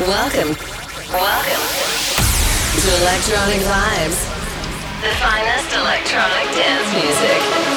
Welcome. Welcome to Electronic Vibes, the finest electronic dance music.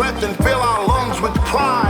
Breath and fill our lungs with pride.